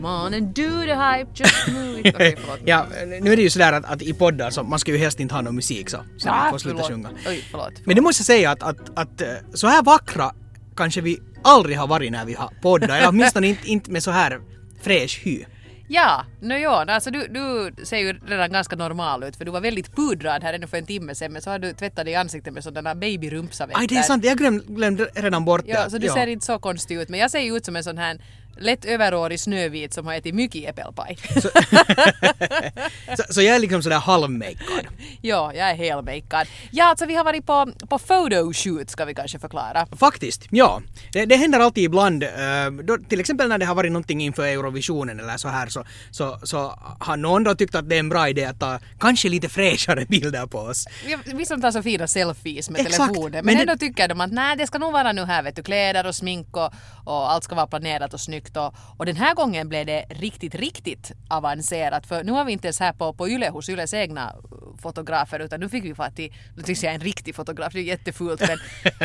come on and do the hype, just move it. Okej, förlåt. Ja, nu är det ju sådär att, att i poddar så man ska ju helst inte ha någon musik så, så man Ah, får sluta förlåt. sjunga. Oj, förlåt. Men det måste jag säga att, att, att eh, så här vackra kanske vi aldrig har varit när vi har poddat, eller åtminstone inte, inte med så här fräsch hy. Ja, no jo, alltså du, du ser ju redan ganska normal ut för du var väldigt pudrad här ännu för en timme sedan men så har du tvättat dig i ansiktet med sådana babyrumpsavetter. Aj, det är sant, jag glöm, glömde redan bort det. Ja, så du ser inte så konstig ut men jag ser ju ut som en sån här lätt överårig snövit som har ätit mycket äppelpaj. så, så jag är liksom sådär halvmakead. ja, jag är helmakead. Ja, alltså vi har varit på, på photoshoot ska vi kanske förklara. Faktiskt, ja. Det, det händer alltid ibland, eh, då, till exempel när det har varit någonting inför Eurovisionen eller så här så, så, så har någon då tyckt att det är en bra idé att ta kanske lite fräschare bilder på oss. Vi, vi som tar så fina selfies med Exakt, telefonen men, men det- ändå tycker de att nej det ska nog vara nu här vet du kläder och smink och, och allt ska vara planerat och snyggt och, och den här gången blev det riktigt riktigt avancerat för nu har vi inte ens här på, på Yle hos Yles egna fotografer utan nu fick vi fatt i, nu tänkte jag en riktig fotograf, det är jättefult men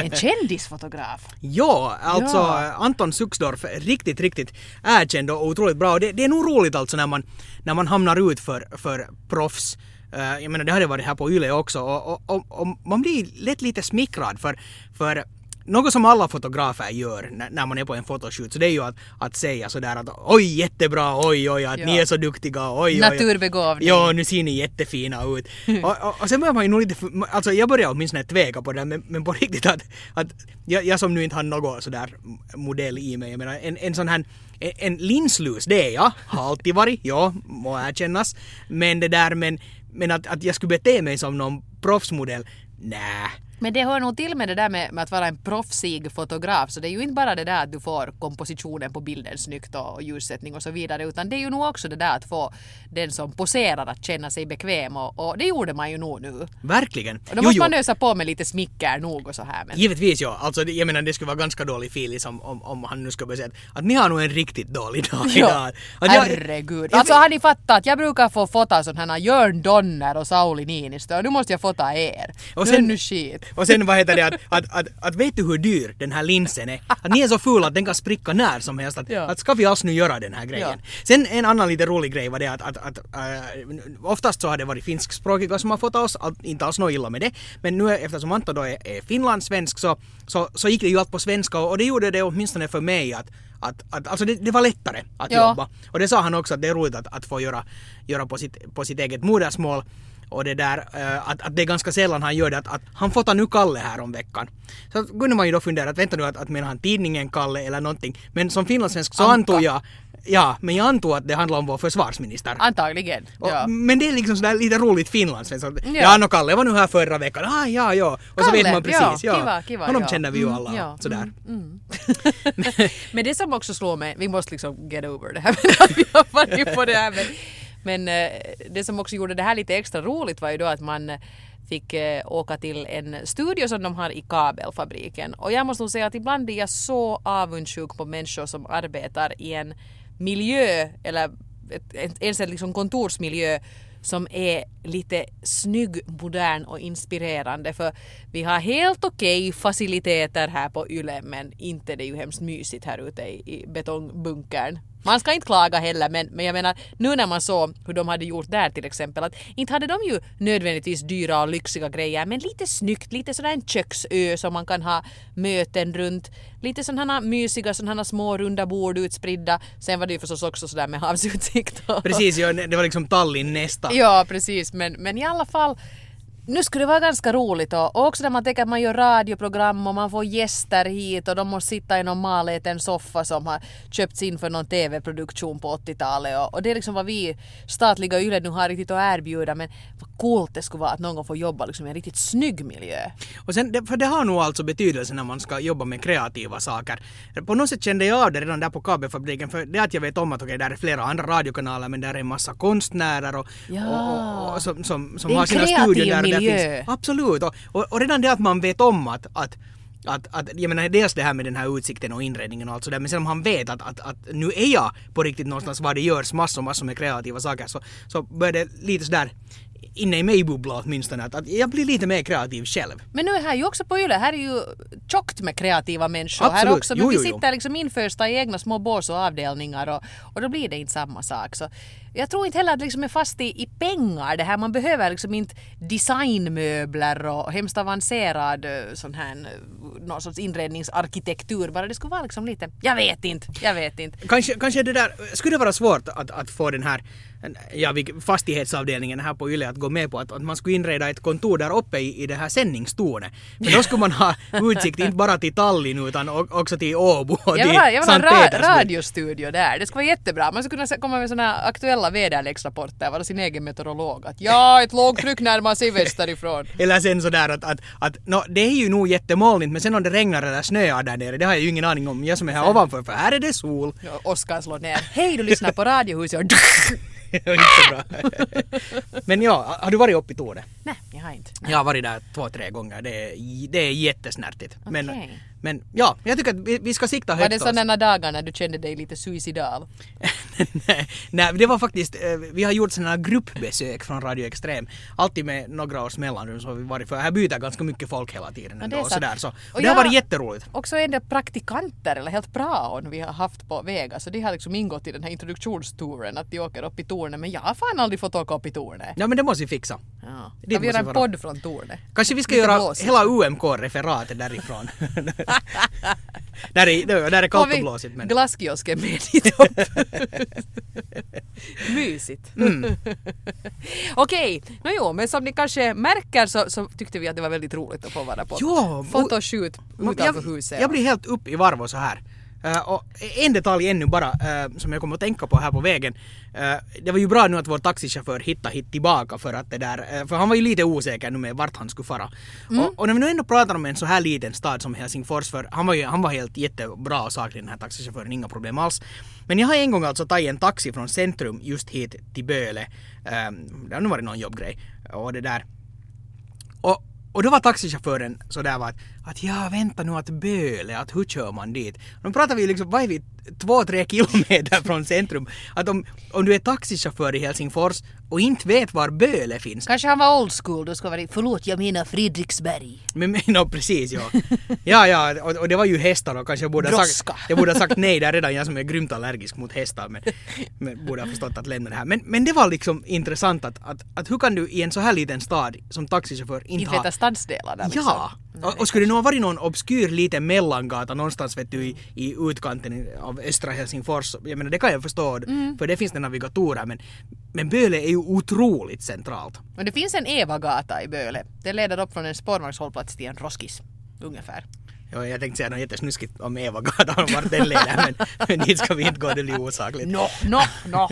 en kändisfotograf. Ja, alltså Ja. eh, Anton Suxdorf riktigt, riktigt erkänd och otroligt bra. Och det, det är nog roligt alltså när man, när man hamnar ut för, för proffs. Eh, jag menar det hade varit här på Yle också och, och, och, och man blir lätt lite smickrad för, för något som alla fotografer gör när, när man är på en fotoshoot så det är ju att, att säga sådär att oj jättebra, oj oj att Ja. ni är så duktiga, oj oj. oj. Naturbegåvning. Ja, nu ser ni jättefina ut. och, och, och sen börjar man ju nog lite, alltså jag börjar åtminstone tveka på det där, men, men på riktigt att, att jag, jag som nu inte har något sådär modell i mig, jag menar en, en sån här en, en linslus, det är jag, har alltid varit, ja, må erkännas. Men det där, men, men att, att jag skulle bete mig som någon proffsmodell, nä. Men det hör nog till med det där med, med att vara en proffsig fotograf så det är ju inte bara det där att du får kompositionen på bilden snyggt och, och ljussättning och så vidare utan det är ju nog också det där att få den som poserar att känna sig bekväm och, och det gjorde man ju nog nu. Verkligen. Och då måste man ösa på med lite smicker nog och så här men Givetvis ja. Alltså det- jag menar det skulle vara ganska dålig feeling om, om, om han nu skulle börja säga att, att ni har nog en riktigt dålig dag idag. Att herregud. jag- Alltså har ni fattat att jag brukar få fota sådana här Jörn Donner och Sauli Niinistö och nu måste jag fota er. Och sen- sen, nu shit. Och sen vad heter det att, att, att, att vet du hur dyr den här linsen är? Att ni är så fula att den kan spricka när som helst. Att, Ja. att ska vi alls nu göra den här grejen? Sen en annan lite rolig grej var det att, att, att äh, oftast så har det varit finskspråkiga som har fått oss, all, inte alls något illa med det. Men nu eftersom Anton då är, är finlandssvensk så, så, så gick det ju allt på svenska och, och det gjorde det åtminstone för mig att att, att, alltså det, det var lättare att Ja. jobba. Och det sa han också att det är roligt att, att få göra, göra på, sitt, på sitt eget modersmål. Och det där eh, att, att det är ganska sällan han gör det att, att han fotar nu Kalle här om veckan. Så kunde man ju då fundera att vänta nu att, att menar han tidningen Kalle eller någonting. Men som finlandssvensk så Anka. antog jag Ja, men jag antog att det handlar om vår försvarsminister. Antagligen. Och, Ja. Men det är liksom sådär lite roligt finlandssvenskt. Ja. Ja, no, Kalle var nu här förra veckan. Ah, ja, ja. Och så Kalle, vet man precis. ja, Ja, kiva, kiva, Honom ja. känner vi ju Mm, alla. ja, Sådär. Men det som också slår mig, vi måste liksom get over det här med vi har varit på det här men, men eh, det som också gjorde det här lite extra roligt var ju då att man eh, fick eh, åka till en studio som de har i kabelfabriken och jag måste nog säga att ibland är jag så avundsjuk på människor som arbetar i en miljö eller ens en liksom kontorsmiljö som är lite snygg, modern och inspirerande för vi har helt okej faciliteter här på Yle men inte det är ju hemskt mysigt här ute i, i betongbunkern. Man ska inte klaga heller men, men jag menar nu när man såg hur de hade gjort där till exempel att inte hade de ju nödvändigtvis dyra och lyxiga grejer men lite snyggt, lite sådär en köksö som man kan ha möten runt. Lite sådana mysiga sådana små runda bord utspridda. Sen var det ju förstås också sådär med havsutsikt. och- Precis, ja, det var liksom Tallinn nästa. Ja, precis. Men, men i alla fall, nu skulle det vara ganska roligt och, också när man tänker att man gör radioprogram och man får gäster hit och de måste sitta i någon maläten soffa som har köpts in för någon TV-produktion på 80-talet och, och det är liksom vad vi statliga Yle nu har riktigt att erbjuda men vad coolt det skulle vara att någon gång får jobba liksom i en riktigt snygg miljö. Och sen, för det har nog alltså betydelse när man ska jobba med kreativa saker. På något sätt kände jag av det redan där på kabelfabriken för det att jag vet om att okej, där är flera andra radiokanaler men där är en massa konstnärer och, Ja. och, och, och som, som, som har sina studier där. Miljö. Absolut! Och, och, och redan det att man vet om att, att att, att, jag menar dels det här med den här utsikten och inredningen och allt sådär men sen om han vet att, att, att nu är jag på riktigt någonstans var det görs massor, massor med kreativa saker så, så börjar det lite sådär inne i mig bubbla åtminstone, att, att jag blir lite mer kreativ själv. Men nu är här ju också på Yle, här är ju tjockt med kreativa människor. Här Absolut. också, men Jo, vi jo, jo. sitter liksom infösta i egna små bås och avdelningar och, och då blir det inte samma sak. Så jag tror inte heller att det liksom är fast i, i pengar det här. Man behöver liksom inte designmöbler och hemskt avancerad eh, sån här eh, någon sorts inredningsarkitektur. Bara det skulle vara liksom lite, jag vet inte, jag vet inte. Kanske, kanske det där, skulle det vara svårt att, att få den här ja, fastighetsavdelningen här på Yle att gå med på att, att man skulle inreda ett kontor där uppe i, i det här sändningstornet. Men då skulle man ha utsikt inte bara till Tallinn utan också till Åbo och till jag vill ha en ra- radiostudio där. Det skulle vara jättebra. Man skulle kunna komma med såna aktuella väderleksrapporter, vara sin egen meteorolog. Att ja, ett lågtryck närmar sig västerifrån. Eller sen sådär att, att, att no, det är ju nog jättemolnigt men sen om det regnar eller snöar där nere det har jag ju ingen aning om. Jag som är här ovanför för här är det sol. Ja, Oskar slår ner. Hej, du lyssnar på Radiohuset och Inte bra. men ja, har du varit uppe i tornet? Nej, jag har inte. Jag har varit där två, tre gånger. Det är, det är jättesnärtigt. Men, Okej. Men ja, jag tycker att vi, vi ska sikta Var högt. det alltså. sådana dagar när du kände dig lite suicidal? nej, nej, det var faktiskt, eh, vi har gjort sådana gruppbesök från Radio Extrem. Alltid med några års mellanrum så har vi varit för, här byter ganska mycket folk hela tiden ändå det och sådär. Så, Och och det har varit jätteroligt. Också en del praktikanter, eller helt praon vi har haft på Vegas. Så de har liksom ingått i den här introduktionstouren, att de åker upp i tornet. Men jag har fan aldrig fått åka upp i tornet. Ja men det måste vi fixa. Ja. Det Kan vi göra en podd från tornet? Kanske vi ska Lite göra blåsigt. hela UMK-referatet därifrån. där, är, där är kallt och blåsigt men... glasskiosken med dit upp? Mysigt. Mm. Okej, no, jo, men som ni kanske märker så, så tyckte vi att det var väldigt roligt att få vara på Ja, fotoshoot utanför jag, huset. jag blir helt upp i varv och så här. Eh, och en detalj ännu bara eh, som jag kommer att tänka på här på vägen. Eh, det var ju bra nu att vår taxichaufför hittade hit tillbaka för att det där, för han var ju lite osäker nu med vart han skulle fara. Och, och när vi nu ändå pratar om en så här liten stad som Helsingfors, för han var ju han var helt jättebra och saklig den här taxichauffören, inga problem alls. Men jag har en gång alltså tagit en taxi från centrum just hit till Böle. Eh, det har nu varit någon jobbgrej. Och det där. Och, och då var taxichauffören sådär var att, att ja vänta nu att Böle, att hur kör man dit? Då pratar vi liksom, vad är vi, två, tre kilometer från centrum. Att om, om du är taxichaufför i Helsingfors och inte vet var Böle finns. Kanske han var old school, då ska vara förlåt jag menar Fredriksberg. Men, men no, precis ja. Ja, ja, och, och det var ju hästar och kanske jag borde ha sagt, jag borde ha sagt nej där redan, jag som är grymt allergisk mot hästar. Men, men borde ha förstått att lämna det här. Men, men det var liksom intressant att, att, att hur kan du i en så här liten stad som taxichaufför inte Inte ha veta stadsdelarna liksom. Ja! Och, och skulle det nog ha varit någon obskyr liten mellangata någonstans vet du i, i utkanten av östra Helsingfors, jag menar det kan jag förstå Mm. för det finns det navigatorer men, men Böle är ju otroligt centralt. Men det finns en Eva-gata i Böle. Det leder upp från en spårvagnshållplats till en Roskis. Ungefär. Ja, jag tänkte säga något jättesnuskigt om Eva-gatan och vart den leder men, men dit ska vi inte gå, det blir osakligt. Nå, nå, nå.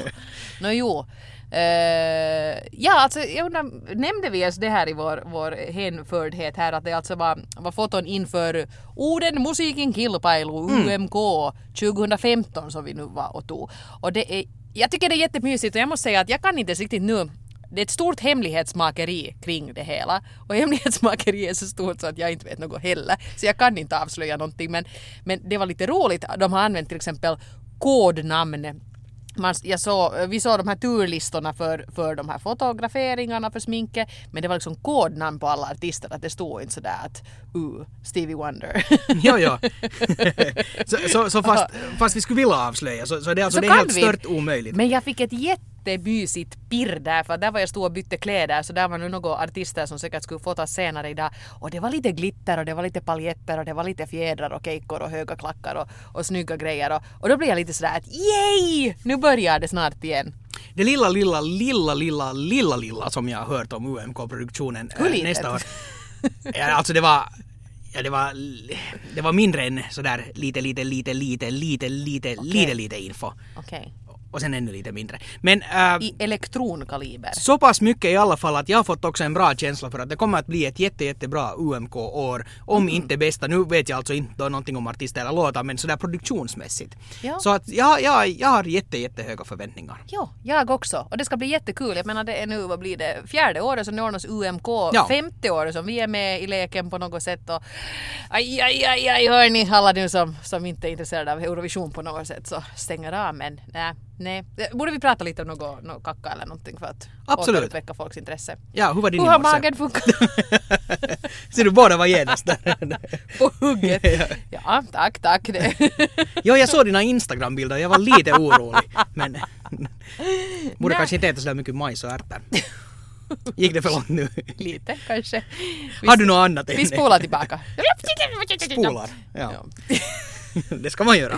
Nå jo. Eh, ja, alltså jag undrar, nämnde vi ens det här i vår, vår hänfördhet här att det alltså var, var foton inför Orden musiikin kilpailu UMK 2015 som vi nu var och tog. Och det är, jag tycker det är jättemysigt och jag måste säga att jag kan inte riktigt nu det är ett stort hemlighetsmakeri kring det hela. Och hemlighetsmakeri är så stort så att jag inte vet något heller. Så jag kan inte avslöja någonting. Men, men det var lite roligt. De har använt till exempel kodnamn man, jag såg, vi såg de här turlistorna för, för de här fotograferingarna för sminket men det var liksom kodnamn på alla artister att det stod inte sådär att uh, Stevie Wonder. Jo, jo. så så, så fast, fast vi skulle vilja avslöja så, så det, är alltså, Så det är helt vi. stört omöjligt. Men jag fick ett jättemysigt pirr där för där var jag stod och bytte kläder så där var nu några artister som säkert skulle fotas senare idag och det var lite glitter och det var lite paljetter och det var lite fjädrar och kejkor och höga klackar och, och snygga grejer och, och då blev jag lite sådär att yay! Nu börjar det snart igen. Det lilla, lilla, lilla, lilla, lilla, lilla som jag har hört om UMK-produktionen Hur eh, nästa år. Ja, alltså det var Ja, det var, det var mindre än sådär lite, lite, lite, lite, lite, lite, lite, lite info. Okej. Och sen ännu lite mindre. Men äh, I elektronkaliber. så pass mycket i alla fall att jag har fått också en bra känsla för att det kommer att bli ett jätte, jättebra UMK-år. Om Mm. inte bästa, nu vet jag alltså inte någonting om artister eller låtar, men sådär produktionsmässigt. Ja. Så att jag, jag, jag har jätte, jättehöga förväntningar. Jo, jag också. Och det ska bli jättekul. Jag menar det är nu, vad blir det, fjärde året som det ordnas UMK, Ja. femte året som vi är med i leken på något sätt. Och, aj, aj, aj, aj, hörni, alla nu som, som inte är intresserade av Eurovision på något sätt så stänger av. Men nej, Nej. Eh, Borde vi prata lite om något, något kacka eller någonting för att Absolut. återuppväcka folks intresse? Ja, hur var din Hur har magen funkat Ser du, båda var genast där. på hugget? Ja. Ja, tack, tack. Det. Jo, jag såg dina Instagram-bilder jag var lite orolig. Men borde Nej. kanske inte äta så där mycket majs och ärtor. Gick det för långt nu? Lite kanske. Vi- Har du något annat Vi spolar tillbaka. Spolar? Ja. Ja. Det ska man göra.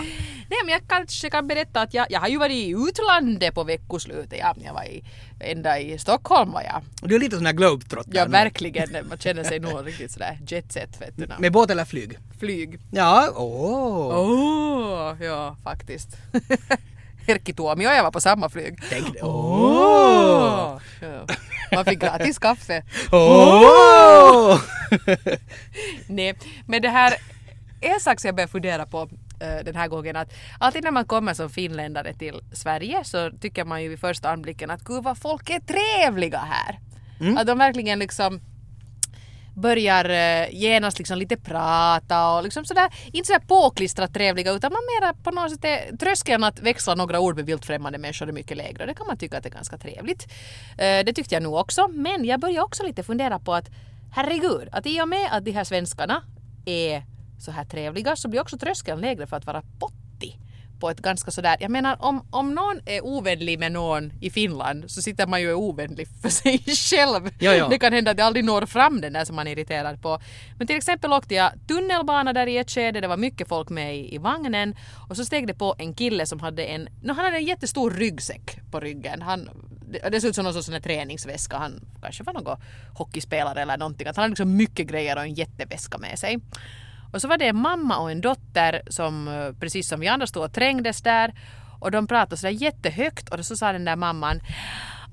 Nej men jag kanske kan berätta att jag, jag har ju varit i utlandet på veckoslutet. Ja, jag var i, ända i Stockholm var jag. Du är lite sån här globetrotter. Ja nu. verkligen, man känner sig nog riktigt sådär jetset vet du. Med båt eller flyg? Flyg. Ja, åh. Åh, ja faktiskt. Erkki Tuomio och jag var på samma flyg. Tänk det. Ja. Man fick gratis kaffe. Åh! Nej, men det här en sak som jag börjar fundera på eh, den här gången att alltid när man kommer som finländare till Sverige så tycker man ju vid första anblicken att gud vad folk är trevliga här. Att de verkligen liksom börjar eh, genast liksom lite prata och liksom sådär, inte sådär påklistrat trevliga utan man mera på något sätt är, tröskeln att växla några ord med vilt främmande människor är mycket lägre och det kan man tycka att är ganska trevligt. Eh, det tyckte jag nog också men jag börjar också lite fundera på att herregud, att i och med att de här svenskarna är så här trevliga så blir också tröskeln lägre för att vara pottig på ett ganska sådär, jag menar om, om någon är ovänlig med någon i Finland så sitter man ju och är ovänlig för sig själv. Ja, ja. Det kan hända att det aldrig når fram den där som man är irriterad på. Men till exempel åkte jag tunnelbana där i ett skede, det var mycket folk med i, i vagnen och så steg det på en kille som hade en, no, han hade en jättestor ryggsäck på ryggen. Han, det, det såg ut som någon sån här träningsväska, han kanske var någon hockeyspelare eller någonting. Att han hade liksom mycket grejer och en jätteväska med sig. Och så var det en mamma och en dotter som eh, precis som vi andra stod och trängdes där och de pratade sådär jättehögt och så sa den där mamman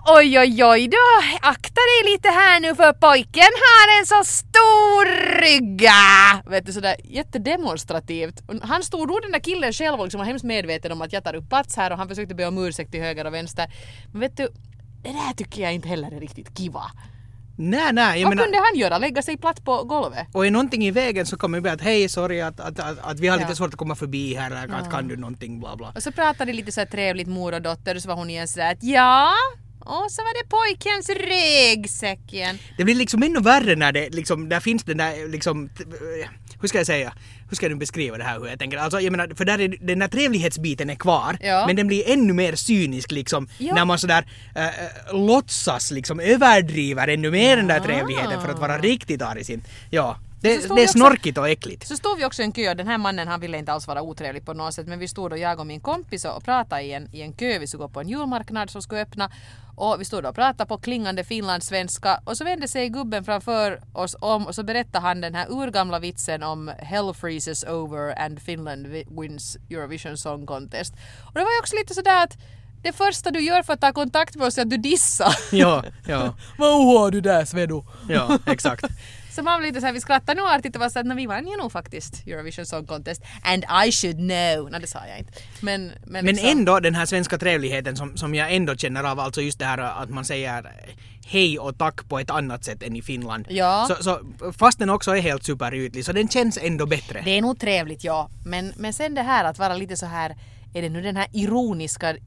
Oj oj oj då, akta dig lite här nu för pojken har en så stor rygga! Vet du sådär jättedemonstrativt. Han stod nog den där killen själv och liksom var hemskt medveten om att jag tar upp plats här och han försökte be om ursäkt till höger och vänster. Men vet du, det där tycker jag inte heller är riktigt kiva. Nej, nej, jag Vad menar... kunde han göra? Lägga sig platt på golvet? Och är någonting i vägen så kommer vi att hej, sorry att, att, att, att vi har lite Ja. svårt att komma förbi här, att kan du någonting, bla bla. Och så pratade de lite så här trevligt mor och dotter och så var hon igen sådär att ja, och så var det pojkens ryggsäck igen. Det blir liksom ännu värre när det liksom, där finns den där liksom, hur ska jag säga, hur ska jag nu beskriva det här hur jag tänker? Alltså jag menar, för där är den där trevlighetsbiten är kvar, Ja. men den blir ännu mer cynisk liksom Ja. när man sådär äh, låtsas liksom överdriver ännu mer den där Ja. trevligheten för att vara riktigt arg sin. Ja. Det, det är snorkigt och äckligt. Så stod vi också i en kö och den här mannen han ville inte alls vara otrevlig på något sätt men vi stod och jag och min kompis och pratade i en, i en kö, vi skulle gå på en julmarknad som skulle öppna och vi stod och pratade på klingande finlandssvenska och så vände sig gubben framför oss om och så berättade han den här urgamla vitsen om Hell freezes over and Finland wi- wins Eurovision Song Contest. Och det var ju också lite sådär att det första du gör för att ta kontakt med oss är att du dissar. Ja, ja, Vad har du där Svedo? ja, exakt. Så man var lite såhär, vi skrattade nog artigt och var såhär, "Nå, vi vann ju nog faktiskt Eurovision Song Contest. And I should know. Nej det sa jag inte. Men, men, Men liksom, ändå den här svenska trevligheten som, som jag ändå känner av, alltså just det här att man säger hej och tack på ett annat sätt än i Finland. Ja. Så, så fast den också är helt superytlig så den känns ändå bättre. Det är nog trevligt ja. Men, men sen det här att vara lite så här är det nu den här ironiska eh,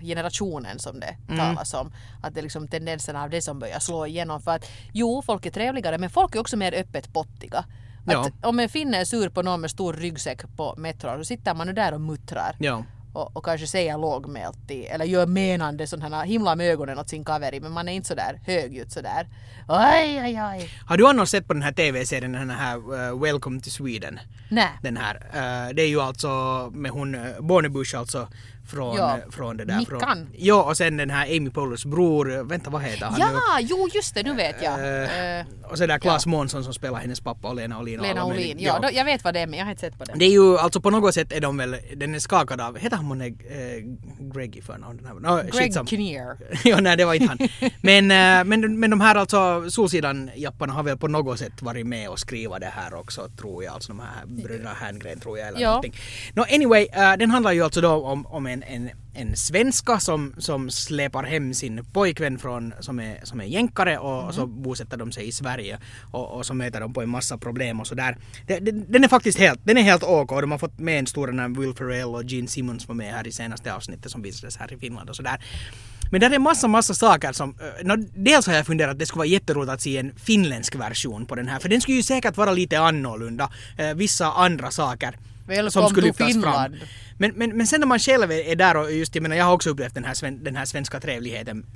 generationen som det Mm. talas om? Att det är liksom tendenserna av det som börjar slå igenom. För att jo, folk är trevligare men folk är också mer öppet pottiga. Ja. Att om en finne är sur på någon med stor ryggsäck på metron så sitter man nu där och muttrar. Ja. Och, och kanske säger lågmält i, eller gör menande sådana här himla med ögonen åt sin kaveri men man är inte sådär högljutt sådär. Oj, oj, oj. Har du annars sett på den här TV-serien, den här uh, Welcome to Sweden? Nej. Den här. Uh, det är ju alltså med hon uh, Bornebusch alltså från, Ja. eh, från det där. Mickan. Från, ja, och sen den här Amy Poehler's bror, eh, vänta vad heter han nu? Ja, jo just det, nu vet jag. Eh, Eh, och så där Claes Månsson som spelar hennes pappa och Lena Olin. och Lena Olin. Ja, då, jag vet vad det är men jag har inte sett på den. Det är ju alltså på något sätt är de väl, den är skakad av, heter han månne äh, Greg i förnamn? Nå, Greg. Kinnear. ja, nej det var inte han. Men, äh, men, men de här alltså Solsidan-japparna har väl på något sätt varit med och skriva det här också tror jag. Alltså de här bröderna Herngren tror jag eller Ja. någonting. No, anyway, äh, den handlar ju alltså då om, om en en, en, en svenska som, som släpar hem sin pojkvän från, som, är, som är jänkare och, och så bosätter de sig i Sverige och, och så möter de på en massa problem och sådär. Den är faktiskt helt, den är helt OK. De har fått med en stor den här Will Ferrell och Gene Simmons var med här i senaste avsnittet som visades här i Finland och sådär. Men där är massa, massa saker som... eh, nå, dels har jag funderat att det skulle vara jätteroligt att se en finländsk version på den här, för den skulle ju säkert vara lite annorlunda. Eh, vissa andra saker Välkommen som skulle lyftas fram. Finland. Men, men, men sen när man själv är är där och just, jag menar jag har också upplevt den här, sven, den här svenska trevligheten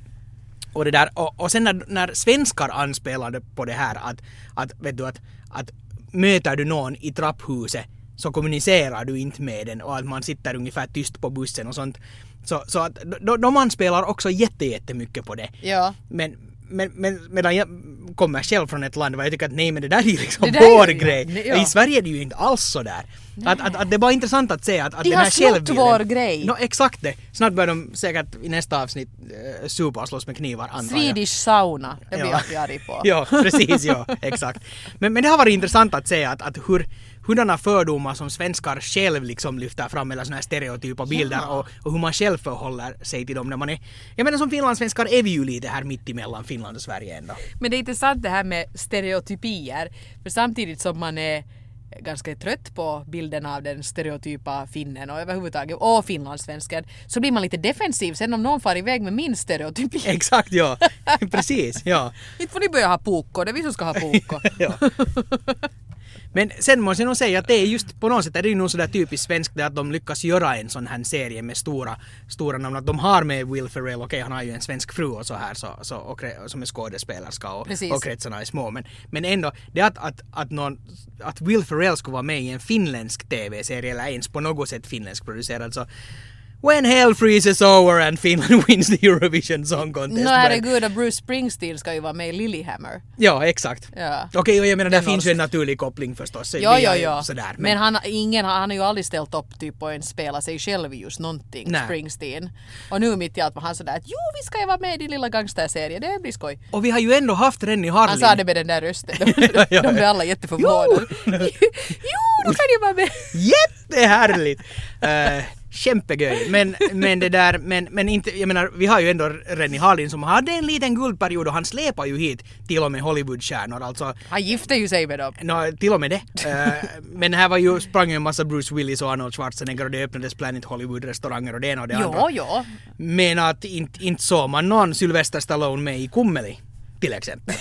och det där, och, och sen när, när svenskar anspelade på det här att, att vet du att, att möter du någon i trapphuset så kommunicerar du inte med den och att man sitter ungefär tyst på bussen och sånt. Så, så att de, de anspelar också jätte, jättemycket på det. Ja. Men, men, men medan jag kommer själv från ett land där jag tycker att nej men det där är ju liksom Det är vår ju- grej. ja. I Sverige är det ju inte alls sådär. Att, att, att det är bara intressant att se att, att De den har här snott självbilden... vår grej. No, exakt det. Snart börjar de säkert i nästa avsnitt äh, supa och slåss med knivar antar jag. Swedish sauna, det blir Ja. jag arg på. Ja, precis, ja, exakt. Men, men det har varit intressant att se att, att hur hurdana fördomar som svenskar själv liksom lyfter fram eller såna här stereotypa bilder och, och hur man själv förhåller sig till dem när man är... Jag menar som finlandssvenskar är vi ju lite här mitt emellan Finland och Sverige ändå. Men det är intressant det här med stereotypier. För samtidigt som man är ganska trött på bilden av den stereotypa finnen och överhuvudtaget och finlandssvensken så blir man lite defensiv sen om någon far iväg med min stereotypi. Exakt, ja. Precis, ja. Inte får ni börja ha poko, det är vi som ska ha poko. ja. Men sen måste jag nog säga att det är just på något sätt är det ju nog sådär typiskt svenskt att de lyckas göra en sån här serie med stora, stora namn. Att de har med Will Ferrell, okej han har ju en svensk fru och så här så, så, och, som är skådespelerska och, Precis. och kretsarna är små. Men, men ändå, det att, att, att, någon, att Will Ferrell skulle vara med i en finländsk TV-serie eller ens på något sätt finländsk producerad så When hell freezes over and Finland wins the Eurovision Song Contest. Men- herregud, och Bruce Springsteen ska ju vara med i Lilyhammer. Ja, exakt. Ja. Okej, och jag menar det Den finns ju en naturlig koppling förstås. Är ju ja. Sådär, men han, ingen, han har ju aldrig ställt upp typ på en spela sig själv just någonting, Nej. Springsteen. Och nu mitt i allt var han sådär att jo, vi ska ju vara med i din lilla gangsterserie, det blir skoj. Och vi har ju ändå haft Rennie Harlin. Han sa det med den där rösten. De, Ja, ja, de blev alla jätteförvånade. Jo, jo, då kan jag vara med. Jättehärligt! Uh, Kämpegöj. Men, men det där, men, men inte, jag menar, vi har ju ändå Rennie Harlin som hade en liten guldperiod och han släpar ju hit till och med Hollywoodstjärnor. Alltså, Han gifte ju sig med dem. no, till och med det. Eh, men här var ju, sprang ju en massa Bruce Willis och Arnold Schwarzenegger och det öppnades Planet Hollywood-restauranger och det ena och det andra. Ja, ja. Men att inte, inte såg man någon Sylvester Stallone med i Kummeli, till exempel.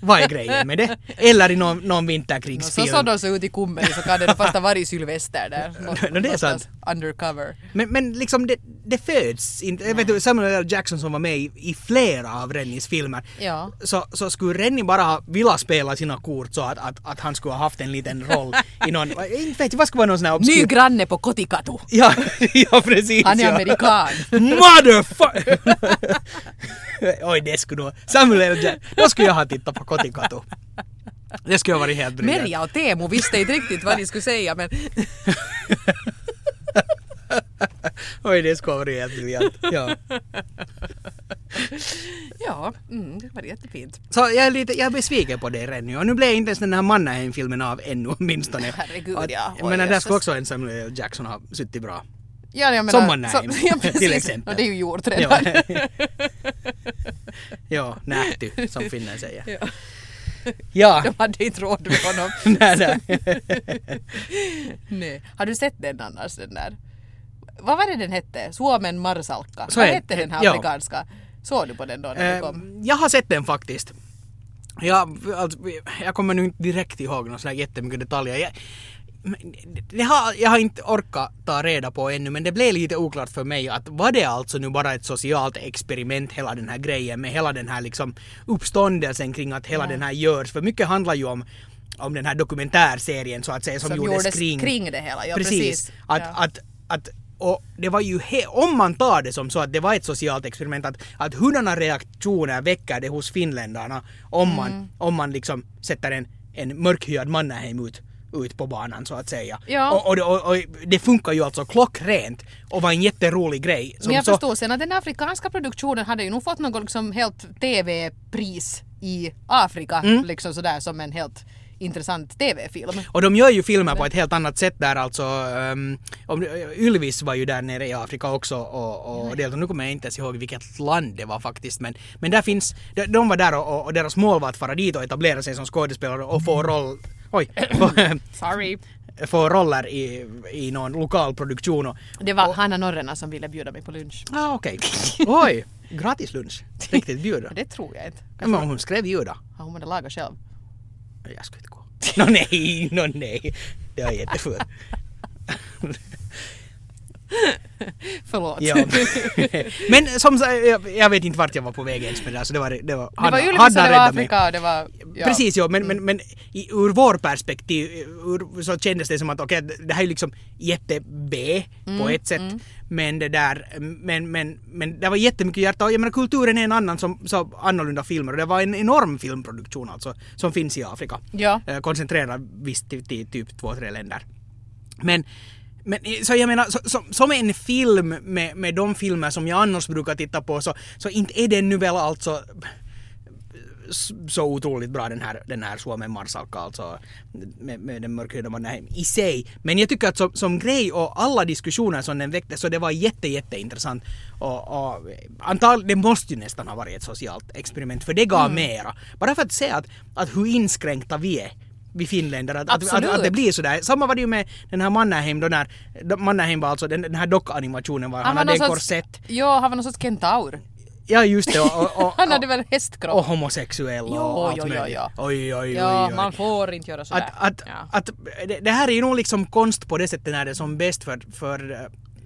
Vad är grejen med det? Eller i någon, någon Så vinterkrigsfilm. som de såg ut i Kummeli så kan det fast ha varit Sylvester där. No, det är sant. Undercover. Men, men liksom det, det föds inte. Jag vet du, Samuel L. Jackson som var med i, i flera av Rennies filmer. Ja. Så, så skulle Rennie bara ha vilja spela sina kort så att, att, att han skulle ha haft en liten roll i någon... Inte vet jag, vad skulle vara någon sån här obskyr... Ny granne på Kotikatu. Ja, ja precis. Han är ja. amerikan. Motherfucker! Oj, det skulle nog... Samuel L. Jackson. Då skulle jag ha tittat på Kotikatu. Det skulle ha varit helt briljant. Merja och Teemu visste inte riktigt vad de skulle säga men Oj, det skulle ha varit helt briljant. Ja. ja, mm, det var jättefint. Så jag är lite, jag är besviken på det Renny och nu blev inte ens den här Mannerheim-filmen av ännu åtminstone. Herregud, ja. Menar där skulle också en Samuel. Jackson ha suttit bra. Ja, jag menar, Som man är, så- ja, till precis. exempel. Och det är ju gjort Ja, redan. ja nähty som finnen säger. Ja. Ja. De hade inte råd med honom. nej, nej. Nej. Har du sett den annars den där? Vad var det den hette? Suomen marsalkka? Så Vad hette den här ja. afrikanska? Såg du på den då när den kom? Eh, jag har sett den faktiskt. Jag, alltså, jag kommer nu inte direkt ihåg några sådär jättemycket detaljer. Jag, det har, jag har inte orkat ta reda på ännu men det blev lite oklart för mig att var det alltså nu bara ett socialt experiment hela den här grejen med hela den här liksom uppståndelsen kring att hela den här görs. För mycket handlar ju om om den här dokumentärserien så att säga som, Som gjordes, gjordes kring, kring det hela, ja, precis. precis. Att, Ja. att, att och det var ju, he- om man tar det som så att det var ett socialt experiment, att, att hurdana reaktioner väcker det hos finländarna om man, Mm. om man liksom sätter en, en mörkhyad Mannerheim ut, ut på banan så att säga. Ja. Och, och, det- och, och det funkar ju alltså klockrent och var en jätterolig grej. Som Men jag så, förstod sen att den afrikanska produktionen hade ju nog fått något liksom helt TV-pris i Afrika, Mm. liksom sådär som en helt intressant TV-film. Och de gör ju filmer på ett helt annat sätt där alltså. Um, Ylvis var ju där nere i Afrika också och, och deltog. Nu kommer jag inte ens ihåg vilket land det var faktiskt men, men där finns, de, de var där och, och deras mål var att fara dit och etablera sig som skådespelare och få roll, oj, Sorry. få roller i, i någon lokal produktion och, Det var Hanna Norrena som ville bjuda mig på lunch. ah okej, oj, gratis lunch, riktigt bjuda. Det tror jag inte. Ja, Men hon skrev ju då. Har hon måste laga själv? Jag skulle inte gå. Nå nej, nå nej. Det var jättefult. Förlåt. Ja. Men som sagt, jag, jag vet inte vart jag var på väg ens med det där, så det var... Det var, det var Hanna- Ylvis och det Hanna var. Afrika och det var... Ja. Precis, ja, men, men, men i, ur vår perspektiv ur, så kändes det som att okej, det här är liksom jätte-B Mm, på ett sätt. Men det där, men, men, men det var jättemycket hjärta och jag menar kulturen är en annan som så annorlunda filmer och det var en enorm filmproduktion alltså som finns i Afrika. Ja. Eh, koncentrerad visst till, till typ två, tre länder. Men men eh, så jag menar, så, som, som en film med, med de filmer som jag annars brukar titta på så, så inte är den nu väl alltså så otroligt bra den här, den här Suomen Marsalkka alltså med, med den mörkhyade mannen i sig. Men jag tycker att som, som grej och alla diskussioner som den väckte så det var jätte, jätteintressant. Och, och antagligen, det måste ju nästan ha varit ett socialt experiment för det gav mera. Bara för att se att, att hur inskränkta vi är vi finländare. Att, att, att, det blir sådär. Samma var det ju med den här Mannerheim då när Mannerheim var alltså den, den här dockanimationen var han, hade en korsett. Ja, han var någon sorts kentaur. Ja just det och, och, och, Han hade väl hästkropp? och homosexuell och Jo, allt jo, jo, ja. Oj, oj, oj, ja, oj. man får inte göra sådär. Att, att, ja. att det, det här är ju nog liksom konst på det sättet när det är som bäst för, för eh,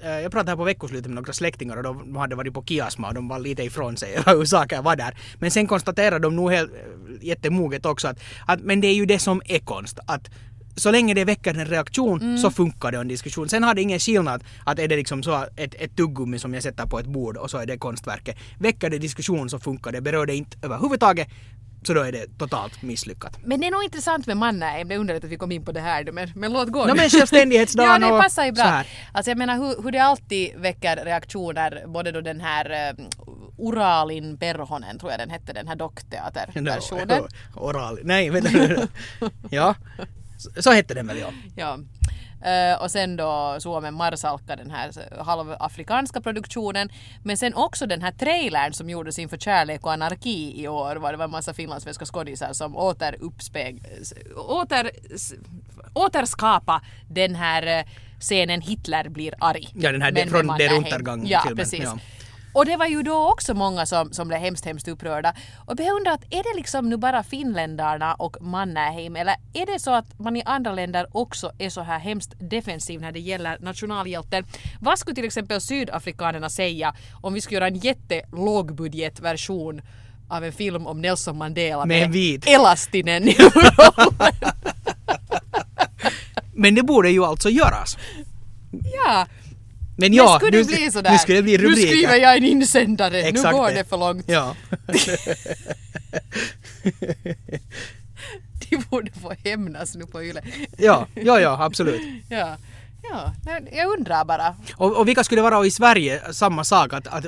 jag pratade här på veckoslutet med några släktingar och de hade varit på Kiasma och de var lite ifrån sig hur saker var där. Men sen konstaterade de nog helt eh, jättemoget också att, att men det är ju det som är konst. Att så länge det väcker en reaktion Mm. så funkar det en diskussion. Sen har det ingen skillnad att är det liksom så ett, ett tuggummi som jag sätter på ett bord och så är det konstverket. Väcker det diskussion så funkar det. Berör det inte överhuvudtaget så då är det totalt misslyckat. Men det är nog intressant med Mannerheim, det är underligt att vi kom in på det här men, men låt gå nu. men självständighetsdagen Ja, det passar ju så bra. här. Alltså jag menar hur, hur det alltid väcker reaktioner, både då den här uh, Uralin Perhonen, tror jag den hette, den här dockteaterversionen. Oral. Nej, vänta. Ja. Så, så hette den väl ja. Ja. Eh, och sen då Suomen Marsalkka, den här halvafrikanska produktionen. Men sen också den här trailern som gjordes inför Kärlek och anarki i år. Var det var en massa finlandssvenska skådisar som återuppspeg... Åter, s- återskapa den här eh, scenen Hitler blir arg. Ja, den här Men från Der Mannerheim. Untergang Ja, precis. ja. Och det var ju då också många som, som blev hemskt, hemskt upprörda. Och jag undrar att är det liksom nu bara finländarna och Mannerheim eller är det så att man i andra länder också är så här hemskt defensiv när det gäller nationalhjälten? Vad skulle till exempel sydafrikanerna säga om vi skulle göra en jättelågbudgetversion av en film om Nelson Mandela Med vit. Elastinen i? Men det borde ju alltså göras. Ja, Men ja, skulle nu, det bli sådär? nu skulle det bli Nu rubriker. skriver jag en insändare, Exakt nu går det. det för långt. Ja. De borde få hämnas nu på Yle. ja, ja, ja, absolut. Ja, ja. jag undrar bara. Och, och vilka skulle vara i Sverige samma sak? Att, att,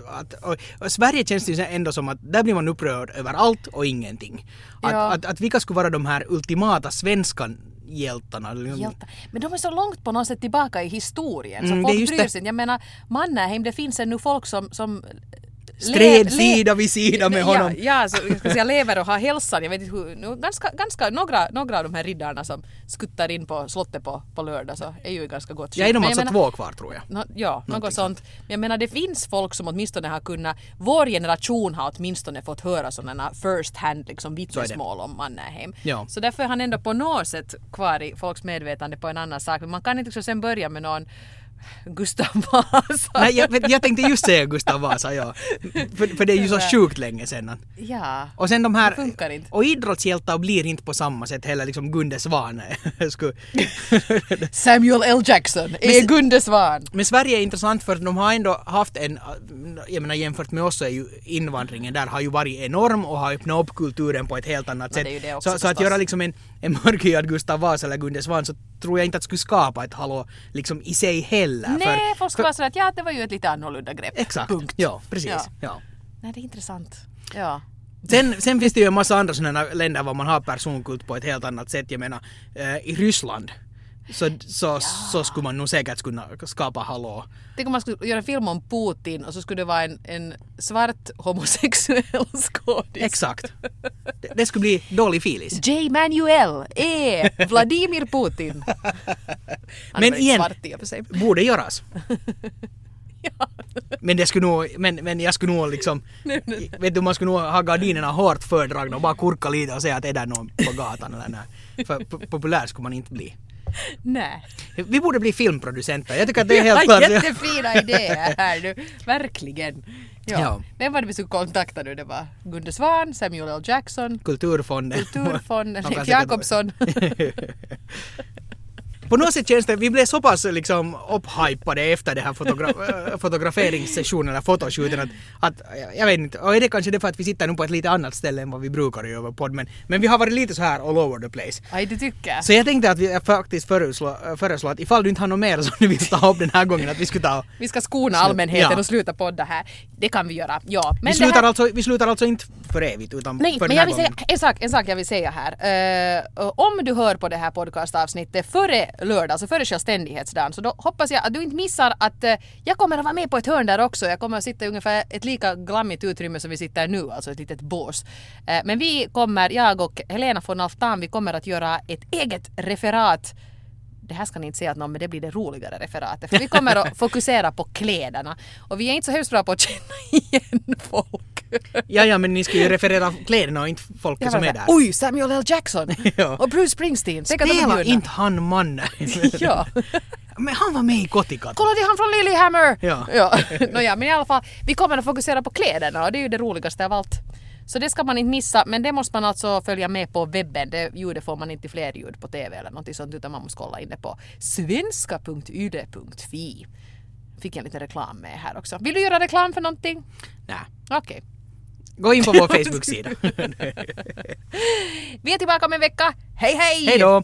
att, Sverige känns det ju ändå som att där blir man upprörd över allt och ingenting. Att, Ja. att, att vilka skulle vara de här ultimata svenska hjältarna? Eller- Hjältar. Men de är så långt på något sätt tillbaka i historien så Mm, folk bryr sig inte. Jag menar Mannerheim, det finns ännu folk som, som Stred sida vid sida med honom. Ja, ja så jag ska säga lever och har hälsan. Jag vet inte hur, nu, ganska, ganska, några, några av de här riddarna som skuttar in på slottet på, på lördag så är ju i ganska gott Ja, är de alltså menar- två kvar tror jag. Nå, ja, något sånt. Men jag menar det finns folk som åtminstone har kunnat, vår generation har åtminstone fått höra sådana first hand liksom vittnesmål om Mannerheim. Ja. Så därför är han ändå på något sätt kvar i folks medvetande på en annan sak. Men man kan inte liksom sen börja med någon Gustav Vasa. Nej, jag, jag tänkte just säga Gustav Vasa, ja. För, för det är ju så sjukt länge sedan. Ja. Och sen de här... Det funkar inte. Och idrottshjältar blir inte på samma sätt heller, liksom Gunde Svan. Samuel L. Jackson är Gunde Svan. Men Sverige är intressant för att de har ändå haft en, jag menar jämfört med oss så är ju invandringen där har ju varit enorm och har öppnat upp kulturen på ett helt annat sätt. det det också så, så att förstås. göra liksom en, en mörkhyad Gustav Vasa eller Gunde Svan så tror jag inte att skulle skapa ett hallå liksom i sig heller. Nej, för, folk ska vara sådär att ja, det var ju ett lite annorlunda grepp. Exakt, Punkt. ja precis. Ja. Ja. Nej, det är intressant. Ja. Sen, sen finns det ju en massa andra sådana länder var man har personkult på ett helt annat sätt. Jag menar, eh, i Ryssland så, så, så skulle man nog säkert kunna skapa hallå. Tänk om man skulle göra en film om Putin och så skulle det vara en, en svart homosexuell skådis. Exakt. Det, det skulle bli dålig filis. J. Manuel är Vladimir Putin. Han Men igen- svart i och för sig. Borde göras. Men det skulle nog, men, men jag skulle nog liksom, vet du man skulle nog ha gardinerna hårt fördragna och bara kurka lite och säga att är det någon på gatan eller nej. För po- populär skulle man inte bli. Nej. Vi borde bli filmproducenter. Jag tycker att det är helt klart. Jättefina idéer här nu. Verkligen. Ja. Ja. Vem var det vi skulle kontakta nu? Det var Gunde Svan, Samuel L. Jackson, Kulturfonden. Kulturfonden, Leif Jakobsson. På något sätt känns det, vi blev så pass liksom upphypade efter den här fotogra- fotograferingssessionen eller fotoshooten att, att jag vet inte, och är det kanske det för att vi sitter nu på ett lite annat ställe än vad vi brukar göra podd men, men vi har varit lite så här all over the place. Aj, du tycker? Så jag tänkte att vi faktiskt föreslå, föreslå att ifall du inte har något mer som du vill ta upp den här gången att vi skulle ta Vi ska skona allmänheten Ja. och sluta podda här. Det kan vi göra, ja. Men vi, slutar här... alltså, vi slutar alltså inte för evigt utan Nej, för men den jag här vill säga gången. en sak, en sak jag vill säga här. Eh, om du hör på det här podcastavsnittet före lördag, alltså före självständighetsdagen, så då hoppas jag att du inte missar att eh, jag kommer att vara med på ett hörn där också. Jag kommer att sitta i ungefär ett lika glammigt utrymme som vi sitter nu, alltså ett litet bås. Eh, men vi kommer, jag och Helena von Alftan, vi kommer att göra ett eget referat det här ska ni inte säga att någon, men det blir det roligare referatet. För vi kommer att fokusera på kläderna. Och vi är inte så hemskt bra på att känna igen folk. Ja, ja, men ni ska ju referera kläderna och inte folket som är där. Oj, Samuel L. Jackson! Ja. Och Bruce Springsteen. Spela inte han mannen. Ja. Men han var med i Kotikat. Kolla det är han från Lilyhammer! Ja. ja. Nåja, men i alla fall, vi kommer att fokusera på kläderna och det är ju det roligaste av allt. Så det ska man inte missa, men det måste man alltså följa med på webben. Det ljudet får man inte i flerljud på TV eller något sånt utan man måste kolla inne på svenska.yle.fi. Fick en liten reklam med här också. Vill du göra reklam för någonting? Nej. Okej. Gå in på vår Facebook-sida. Vi är tillbaka om en vecka. Hej hej! Hej då!